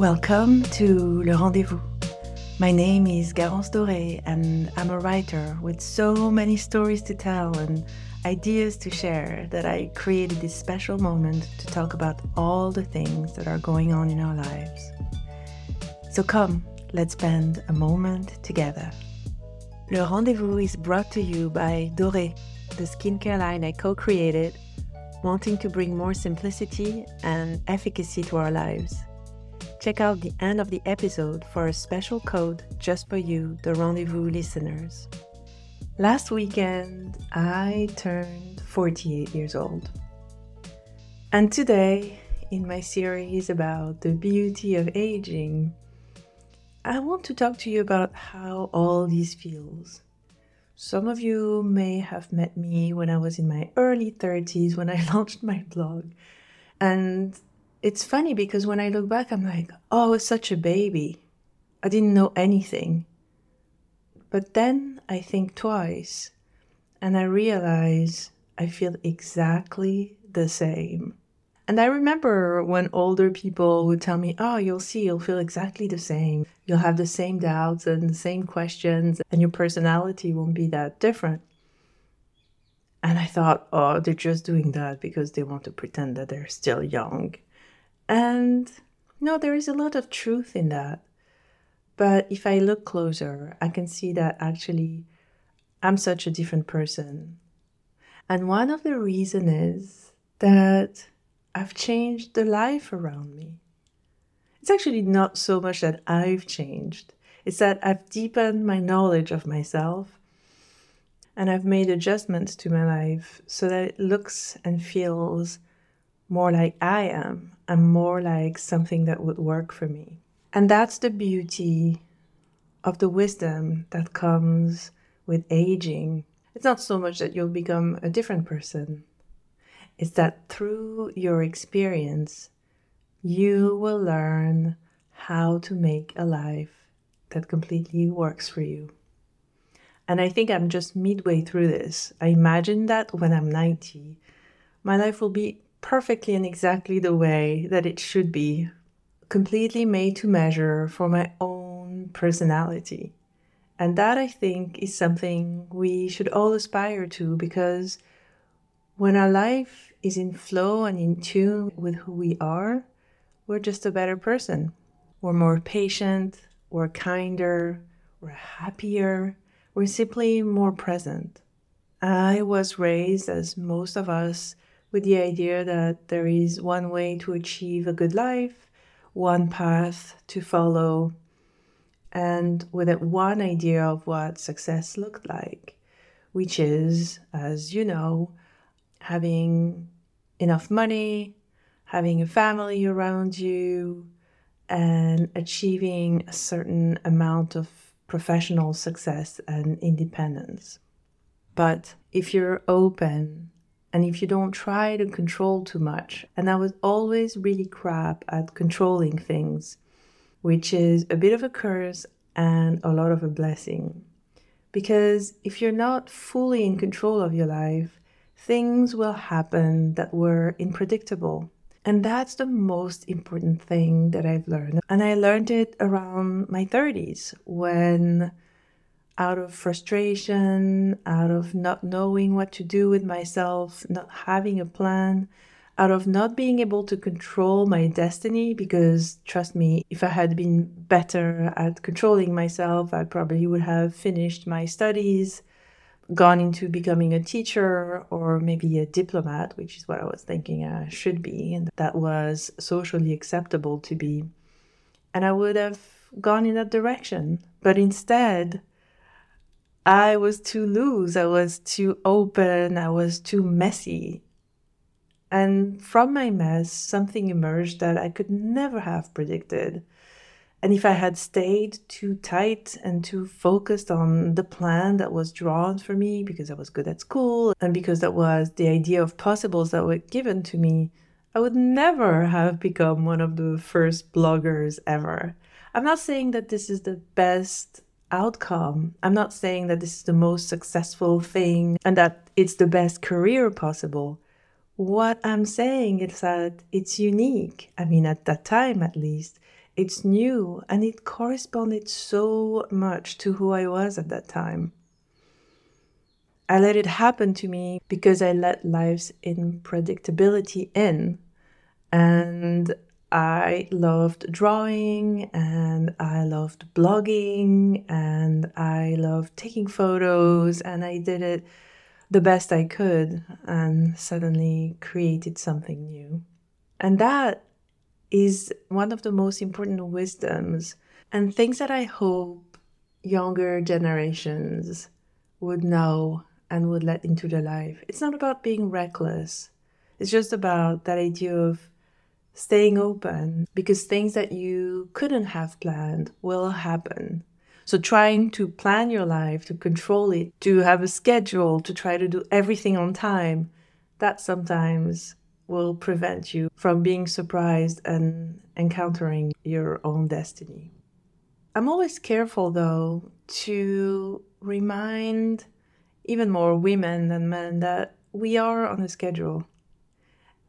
Welcome to Le Rendezvous. My name is Garance Doré, and I'm a writer with so many stories to tell and ideas to share that I created this special moment to talk about all the things that are going on in our lives. So come, let's spend a moment together. Le Rendezvous is brought to you by Doré, the skincare line I co created, wanting to bring more simplicity and efficacy to our lives. Check out the end of the episode for a special code just for you, the Rendezvous listeners. Last weekend, I turned 48 years old. And today, in my series about the beauty of aging, I want to talk to you about how all this feels. Some of you may have met me when I was in my early 30s when I launched my blog. And it's funny because when I look back, I'm like, oh, I was such a baby. I didn't know anything. But then I think twice and I realize I feel exactly the same. And I remember when older people would tell me, oh, you'll see, you'll feel exactly the same. You'll have the same doubts and the same questions, and your personality won't be that different. And I thought, oh, they're just doing that because they want to pretend that they're still young. And no, there is a lot of truth in that. But if I look closer, I can see that actually I'm such a different person. And one of the reasons is that I've changed the life around me. It's actually not so much that I've changed, it's that I've deepened my knowledge of myself and I've made adjustments to my life so that it looks and feels more like I am and more like something that would work for me. And that's the beauty of the wisdom that comes with aging. It's not so much that you'll become a different person, it's that through your experience, you will learn how to make a life that completely works for you. And I think I'm just midway through this. I imagine that when I'm 90, my life will be perfectly and exactly the way that it should be, completely made to measure for my own personality. And that I think is something we should all aspire to because when our life is in flow and in tune with who we are, we're just a better person. We're more patient, we're kinder, we're happier, we're simply more present. I was raised, as most of us, with the idea that there is one way to achieve a good life, one path to follow, and with that one idea of what success looked like, which is, as you know, having enough money, having a family around you, and achieving a certain amount of professional success and independence. But if you're open and if you don't try to control too much. And I was always really crap at controlling things, which is a bit of a curse and a lot of a blessing. Because if you're not fully in control of your life, things will happen that were unpredictable. And that's the most important thing that I've learned. And I learned it around my 30s when out of frustration, out of not knowing what to do with myself, not having a plan, out of not being able to control my destiny. Because trust me, if I had been better at controlling myself, I probably would have finished my studies, gone into becoming a teacher, or maybe a diplomat, which is what I was thinking I should be, and that was socially acceptable to be. And I would have gone in that direction. But instead, I was too loose, I was too open, I was too messy. And from my mess, something emerged that I could never have predicted. And if I had stayed too tight and too focused on the plan that was drawn for me because I was good at school and because that was the idea of possibles that were given to me, I would never have become one of the first bloggers ever. I'm not saying that this is the best outcome. I'm not saying that this is the most successful thing and that it's the best career possible. What I'm saying is that it's unique. I mean, at that time at least, It's new and it corresponded so much to who I was at that time. I let it happen to me because I let life's unpredictability in. And I loved drawing and I loved blogging and I loved taking photos and I did it the best I could and suddenly created something new. And that is one of the most important wisdoms and things that I hope younger generations would know and would let into their life. It's not about being reckless, it's just about that idea of staying open because things that you couldn't have planned will happen. So, trying to plan your life, to control it, to have a schedule, to try to do everything on time, that sometimes will prevent you from being surprised and encountering your own destiny. I'm always careful, though, to remind even more women than men that we are on a schedule.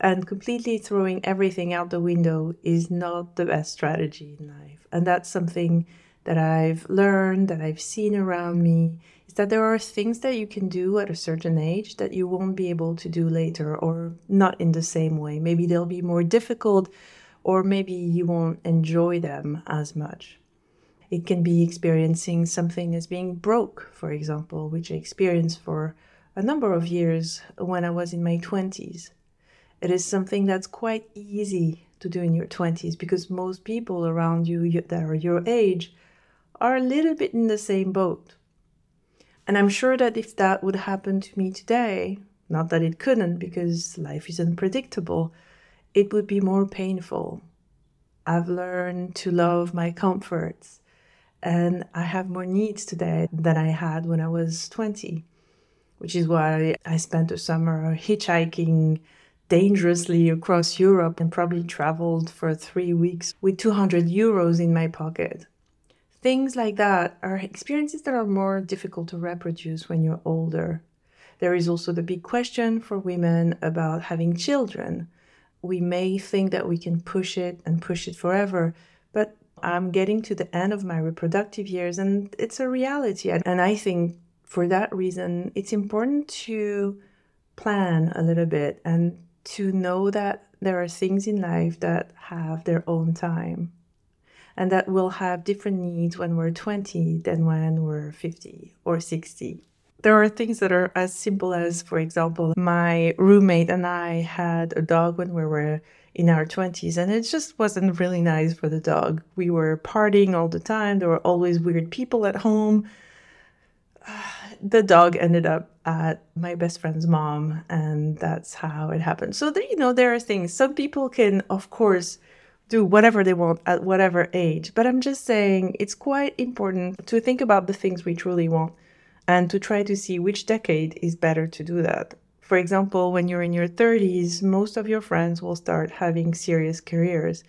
And completely throwing everything out the window is not the best strategy in life. And that's something that I've learned, that I've seen around me, is that there are things that you can do at a certain age that you won't be able to do later or not in the same way. Maybe they'll be more difficult or maybe you won't enjoy them as much. It can be experiencing something as being broke, for example, which I experienced for a number of years when I was in my 20s. It is something that's quite easy to do in your 20s because most people around you that are your age are a little bit in the same boat. And I'm sure that if that would happen to me today, not that it couldn't because life is unpredictable, it would be more painful. I've learned to love my comforts and I have more needs today than I had when I was 20, which is why I spent a summer hitchhiking dangerously across Europe and probably traveled for three weeks with 200 euros in my pocket. Things like that are experiences that are more difficult to reproduce when you're older. There is also the big question for women about having children. We may think that we can push it and push it forever, but I'm getting to the end of my reproductive years and it's a reality. And I think for that reason, it's important to plan a little bit and to know that there are things in life that have their own time and that we'll have different needs when we're 20 than when we're 50 or 60. There are things that are as simple as, for example, my roommate and I had a dog when we were in our 20s, and it just wasn't really nice for the dog. We were partying all the time, there were always weird people at home. The dog ended up at my best friend's mom, and that's how it happened. So, you know, there are things. Some people can, of course, do whatever they want at whatever age. But I'm just saying it's quite important to think about the things we truly want and to try to see which decade is better to do that. For example, when you're in your 30s, most of your friends will start having serious careers.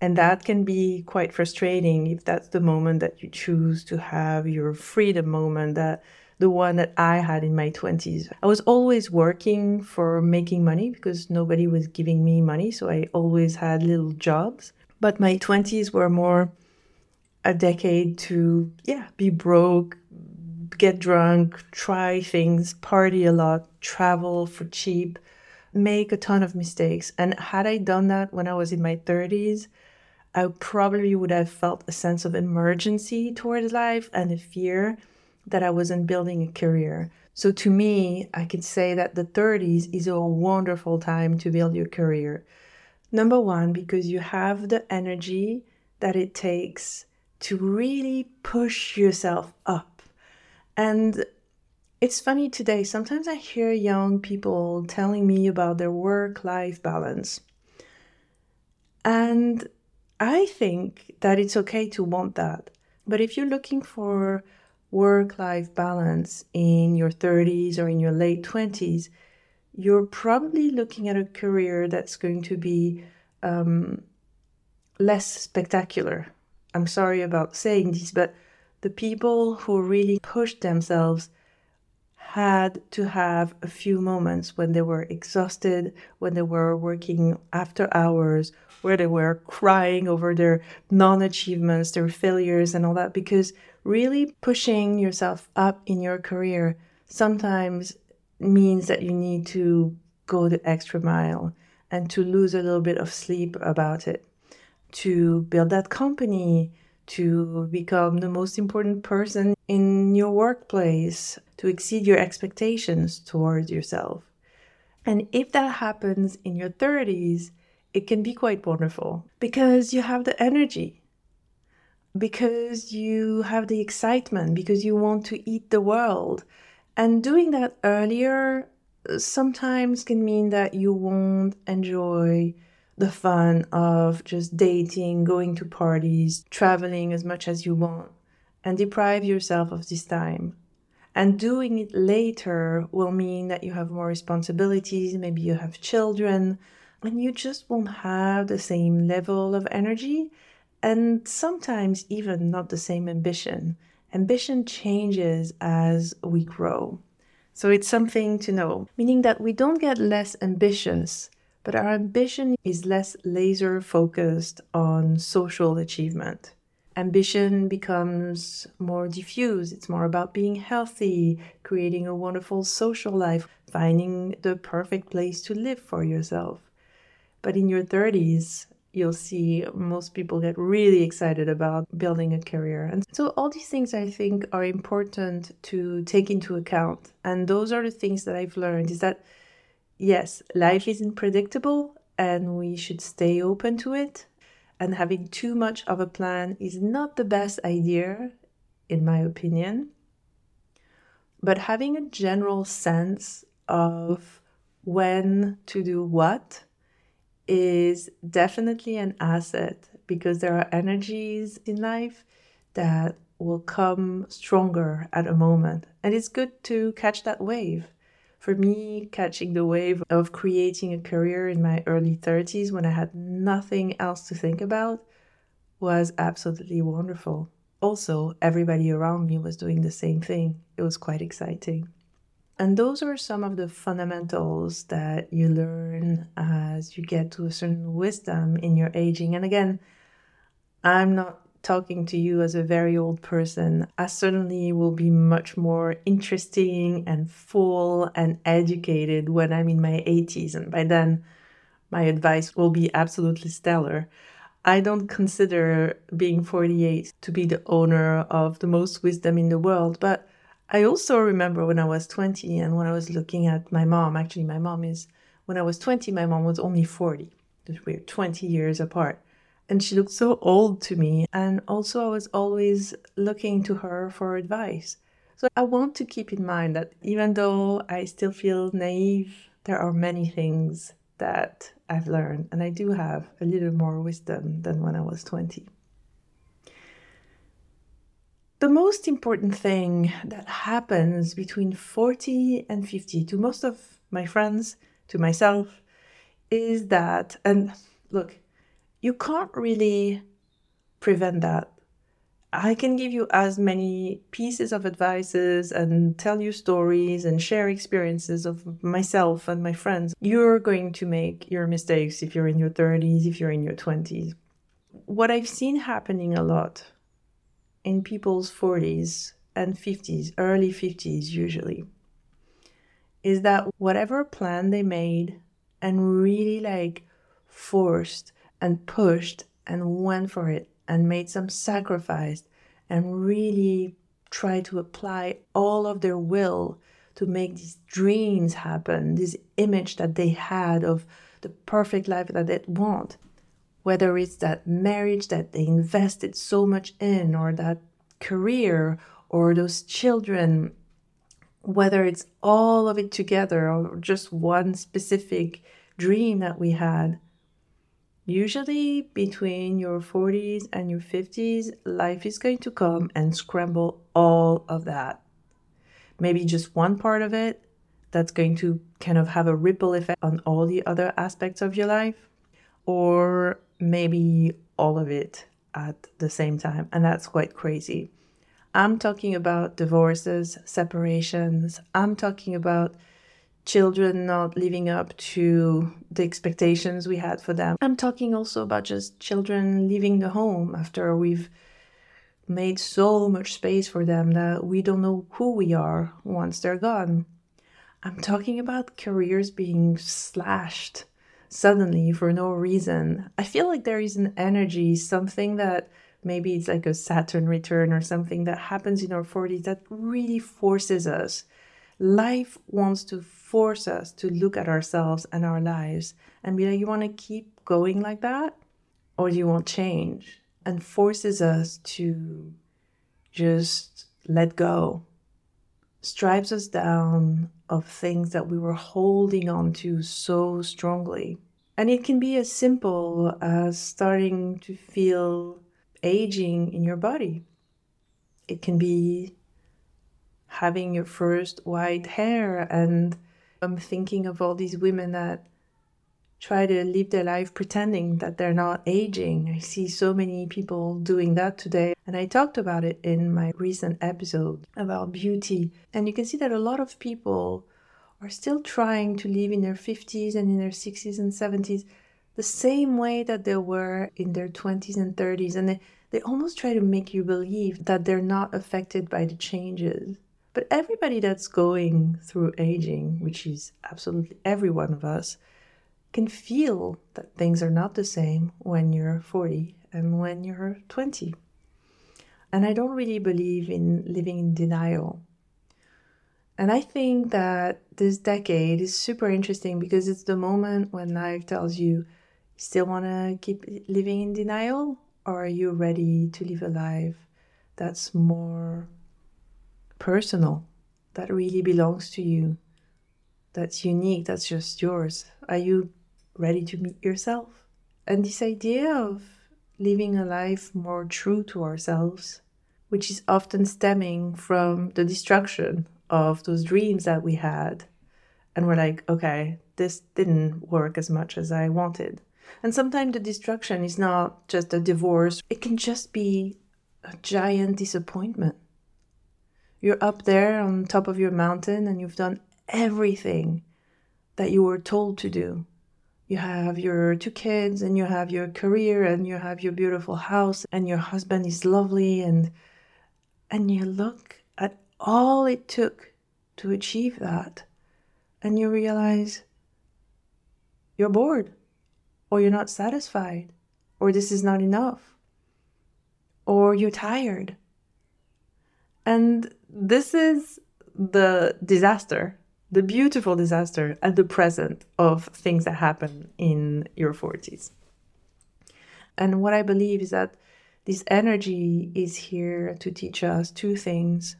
And that can be quite frustrating if that's the moment that you choose to have your freedom moment that the one that I had in my 20s. I was always working for making money because nobody was giving me money, so I always had little jobs. But my 20s were more a decade to, yeah, be broke, get drunk, try things, party a lot, travel for cheap, make a ton of mistakes. And had I done that when I was in my 30s, I probably would have felt a sense of emergency towards life and a fear that I wasn't building a career. So to me, I can say that the 30s is a wonderful time to build your career. Number one, because you have the energy that it takes to really push yourself up. And it's funny today, sometimes I hear young people telling me about their work life balance. And I think that it's okay to want that. But if you're looking for work life balance in your 30s or in your late 20s, you're probably looking at a career that's going to be um, less spectacular. I'm sorry about saying this, but the people who really pushed themselves had to have a few moments when they were exhausted, when they were working after hours, where they were crying over their non achievements, their failures, and all that, because really pushing yourself up in your career sometimes means that you need to go the extra mile and to lose a little bit of sleep about it, to build that company, to become the most important person in your workplace, to exceed your expectations towards yourself. And if that happens in your 30s, it can be quite wonderful because you have the energy, because you have the excitement, because you want to eat the world. And doing that earlier uh, sometimes can mean that you won't enjoy the fun of just dating, going to parties, traveling as much as you want, and deprive yourself of this time. And doing it later will mean that you have more responsibilities, maybe you have children, and you just won't have the same level of energy and sometimes even not the same ambition. Ambition changes as we grow. So it's something to know, meaning that we don't get less ambitious, but our ambition is less laser focused on social achievement. Ambition becomes more diffuse. It's more about being healthy, creating a wonderful social life, finding the perfect place to live for yourself. But in your 30s, you'll see most people get really excited about building a career. And so, all these things I think are important to take into account. And those are the things that I've learned is that yes, life isn't predictable and we should stay open to it. And having too much of a plan is not the best idea, in my opinion. But having a general sense of when to do what is definitely an asset because there are energies in life that will come stronger at a moment. And it's good to catch that wave. For me, catching the wave of creating a career in my early 30s when I had nothing else to think about was absolutely wonderful. Also, everybody around me was doing the same thing. It was quite exciting. And those are some of the fundamentals that you learn as you get to a certain wisdom in your aging. And again, I'm not talking to you as a very old person. I certainly will be much more interesting and full and educated when I'm in my 80s. And by then, my advice will be absolutely stellar. I don't consider being 48 to be the owner of the most wisdom in the world, but I also remember when I was 20 and when I was looking at my mom, actually, my mom is, when I was 20, my mom was only 40. We're 20 years apart. And she looked so old to me. And also, I was always looking to her for advice. So I want to keep in mind that even though I still feel naive, there are many things that I've learned. And I do have a little more wisdom than when I was 20. The most important thing that happens between 40 and 50 to most of my friends, to myself, is that, and look, you can't really prevent that. I can give you as many pieces of advices and tell you stories and share experiences of myself and my friends. You're going to make your mistakes if you're in your 30s, if you're in your 20s. What I've seen happening a lot in people's 40s and 50s, early 50s usually, is that whatever plan they made and really like forced and pushed and went for it and made some sacrifice and really tried to apply all of their will to make these dreams happen, this image that they had of the perfect life that they want whether it's that marriage that they invested so much in, or that career, or those children, whether it's all of it together or just one specific dream that we had. Usually, between your 40s and your 50s, life is going to come and scramble all of that. Maybe just one part of it that's going to kind of have a ripple effect on all the other aspects of your life, or maybe all of it at the same time. And that's quite crazy. I'm talking about divorces, separations. I'm talking about children not living up to the expectations we had for them. I'm talking also about just children leaving the home after we've made so much space for them that we don't know who we are once they're gone. I'm talking about careers being slashed suddenly for no reason. I feel like there is an energy, something that maybe it's like a Saturn return or something that happens in our 40s that really forces us. Life wants to force us to look at ourselves and our lives and be like, you want to keep going like that? Or do you want change? And forces us to just let go, stripes us down of things that we were holding on to so strongly. And it can be as simple as starting to feel aging in your body. It can be having your first white hair. And I'm thinking of all these women that try to live their life pretending that they're not aging. I see so many people doing that today. And I talked about it in my recent episode about beauty. And you can see that a lot of people are still trying to live in their 50s and in their 60s and 70s the same way that they were in their 20s and 30s. And they, they almost try to make you believe that they're not affected by the changes. But everybody that's going through aging, which is absolutely every one of us, can feel that things are not the same when you're 40 and when you're 20. And I don't really believe in living in denial. And I think that this decade is super interesting because it's the moment when life tells you, you still want to keep living in denial? Or are you ready to live a life that's more personal, that really belongs to you, that's unique, that's just yours? Are you ready to meet yourself. And this idea of living a life more true to ourselves, which is often stemming from the destruction of those dreams that we had. And we're like, okay, this didn't work as much as I wanted. And sometimes the destruction is not just a divorce, it can just be a giant disappointment. You're up there on top of your mountain and you've done everything that you were told to do you have your two kids and you have your career and you have your beautiful house and your husband is lovely and and you look at all it took to achieve that and you realize you're bored or you're not satisfied or this is not enough or you're tired. And this is the disaster the beautiful disaster and the present of things that happen in your 40s. And what I believe is that this energy is here to teach us two things.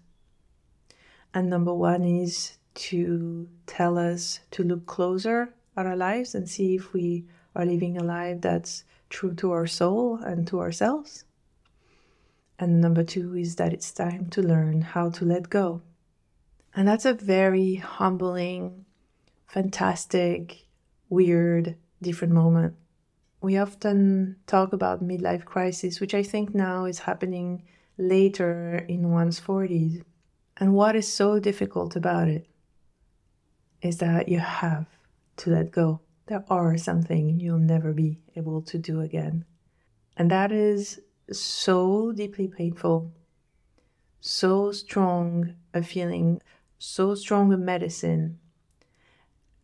And number one is to tell us to look closer at our lives and see if we are living a life that's true to our soul and to ourselves. And number two is that it's time to learn how to let go. And that's a very humbling, fantastic, weird, different moment. We often talk about midlife crisis, which I think now is happening later in one's 40s. And what is so difficult about it is that you have to let go. There are something you'll never be able to do again. And that is so deeply painful, so strong a feeling so strong a medicine.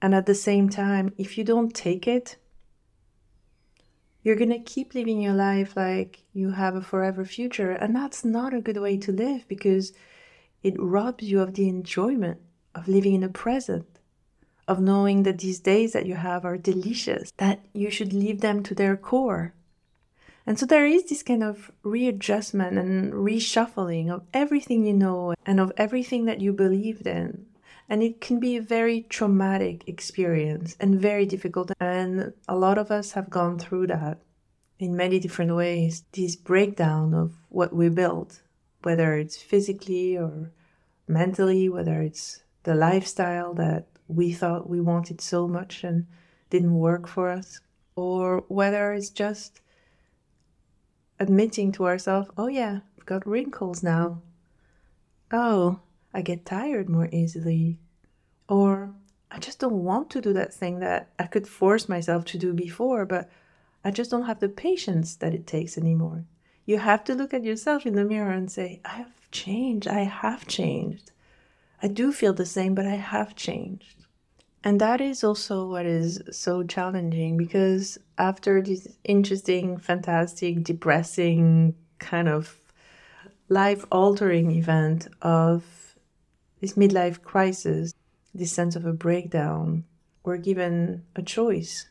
And at the same time, if you don't take it, you're going to keep living your life like you have a forever future. And that's not a good way to live because it robs you of the enjoyment of living in the present, of knowing that these days that you have are delicious, that you should live them to their core. And so there is this kind of readjustment and reshuffling of everything you know and of everything that you believed in. And it can be a very traumatic experience and very difficult. And a lot of us have gone through that in many different ways. This breakdown of what we built, whether it's physically or mentally, whether it's the lifestyle that we thought we wanted so much and didn't work for us, or whether it's just admitting to ourselves, oh yeah, I've got wrinkles now. oh, I get tired more easily. Or I just don't want to do that thing that I could force myself to do before, but I just don't have the patience that it takes anymore. You have to look at yourself in the mirror and say, I have changed. I have changed. I do feel the same, but I have changed. And that is also what is so challenging because after this interesting, fantastic, depressing kind of life altering event of this midlife crisis, this sense of a breakdown, we're given a choice.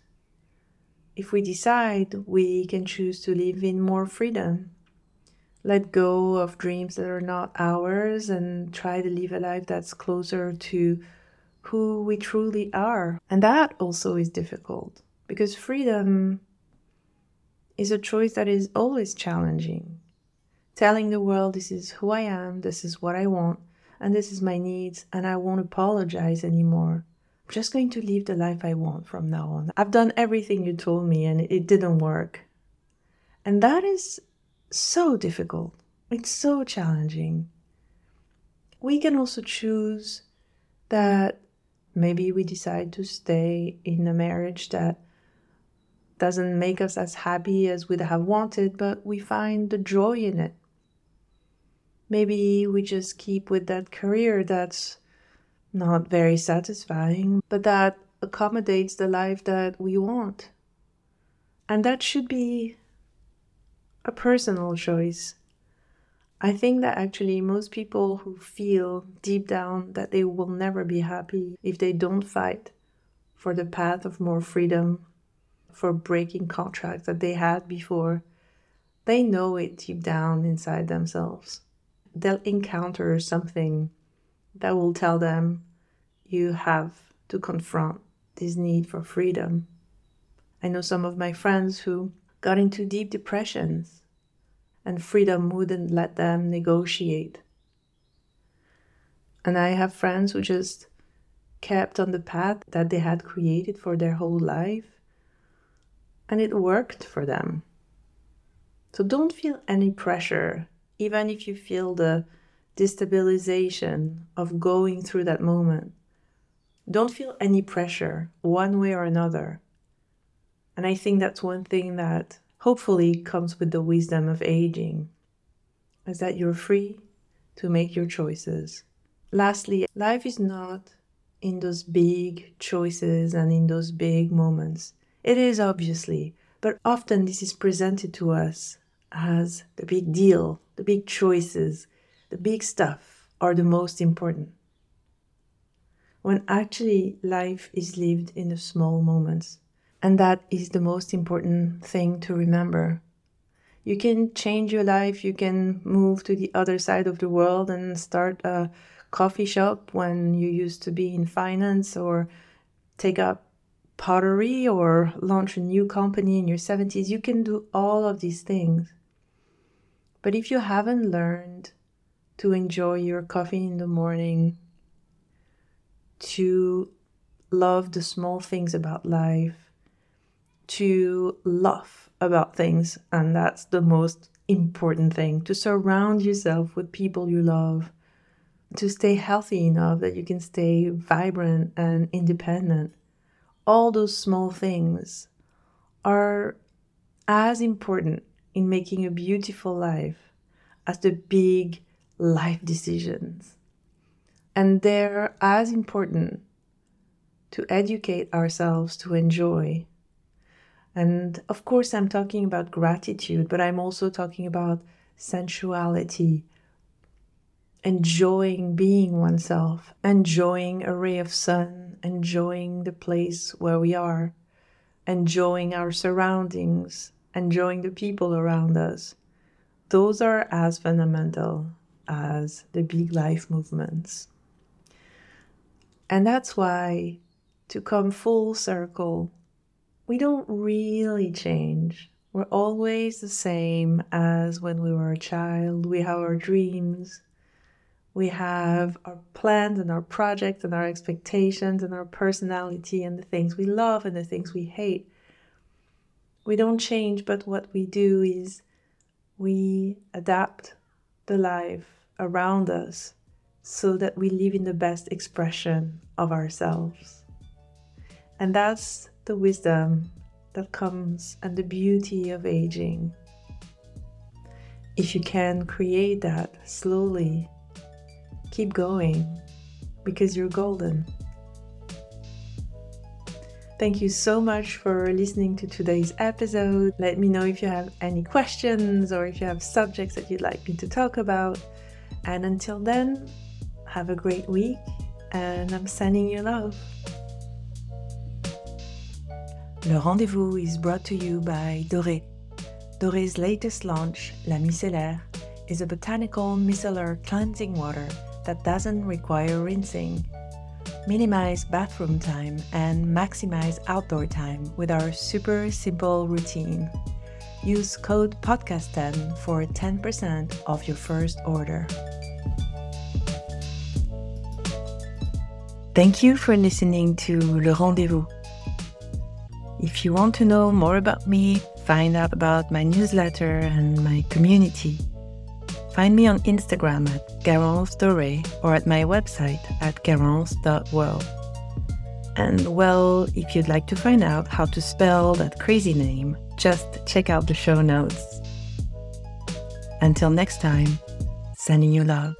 If we decide, we can choose to live in more freedom, let go of dreams that are not ours, and try to live a life that's closer to who we truly are. And that also is difficult because freedom is a choice that is always challenging. Telling the world, this is who I am, this is what I want, and this is my needs, and I won't apologize anymore. I'm just going to live the life I want from now on. I've done everything you told me, and it didn't work. And that is so difficult. It's so challenging. We can also choose that maybe we decide to stay in a marriage that doesn't make us as happy as we'd have wanted, but we find the joy in it. Maybe we just keep with that career that's not very satisfying, but that accommodates the life that we want. And that should be a personal choice. I think that actually most people who feel deep down that they will never be happy if they don't fight for the path of more freedom, for breaking contracts that they had before, they know it deep down inside themselves. They'll encounter something that will tell them you have to confront this need for freedom. I know some of my friends who got into deep depressions, and freedom wouldn't let them negotiate. And I have friends who just kept on the path that they had created for their whole life, and it worked for them. So don't feel any pressure, even if you feel the destabilization of going through that moment. Don't feel any pressure, one way or another. And I think that's one thing that hopefully comes with the wisdom of aging, is that you're free to make your choices. Lastly, life is not in those big choices and in those big moments. It is obviously, but often this is presented to us as the big deal, the big choices, the big stuff are the most important when actually life is lived in the small moments. And that is the most important thing to remember. You can change your life, you can move to the other side of the world and start a coffee shop when you used to be in finance, or take up pottery, or launch a new company in your 70s. You can do all of these things. But if you haven't learned to enjoy your coffee in the morning, to love the small things about life, to laugh about things, and that's the most important thing to surround yourself with people you love, to stay healthy enough that you can stay vibrant and independent. All those small things are as important in making a beautiful life as the big life decisions. And they're as important to educate ourselves to enjoy. And of course, I'm talking about gratitude, but I'm also talking about sensuality, enjoying being oneself, enjoying a ray of sun, enjoying the place where we are, enjoying our surroundings, enjoying the people around us. Those are as fundamental as the big life movements. And that's why, to come full circle, we don't really change. We're always the same as when we were a child. We have our dreams, we have our plans and our projects and our expectations and our personality and the things we love and the things we hate. We don't change, but what we do is we adapt the life around us so that we live in the best expression of ourselves. And that's the wisdom that comes and the beauty of aging. If you can create that slowly, keep going because you're golden. Thank you so much for listening to today's episode. Let me know if you have any questions or if you have subjects that you'd like me to talk about. And until then, have a great week and I'm sending you love. Le rendezvous is brought to you by Doré. Doré's latest launch, La Micellaire, is a botanical micellar cleansing water that doesn't require rinsing minimize bathroom time, and maximize outdoor time with our super simple routine. Use code podcast10 for 10% off your first order. Thank you for listening to Le Rendezvous. If you want to know more about me, find out about my newsletter and my community, Find me on Instagram at Garance or at my website at garance.world. And well, if you'd like to find out how to spell that crazy name, just check out the show notes. Until next time, sending you love.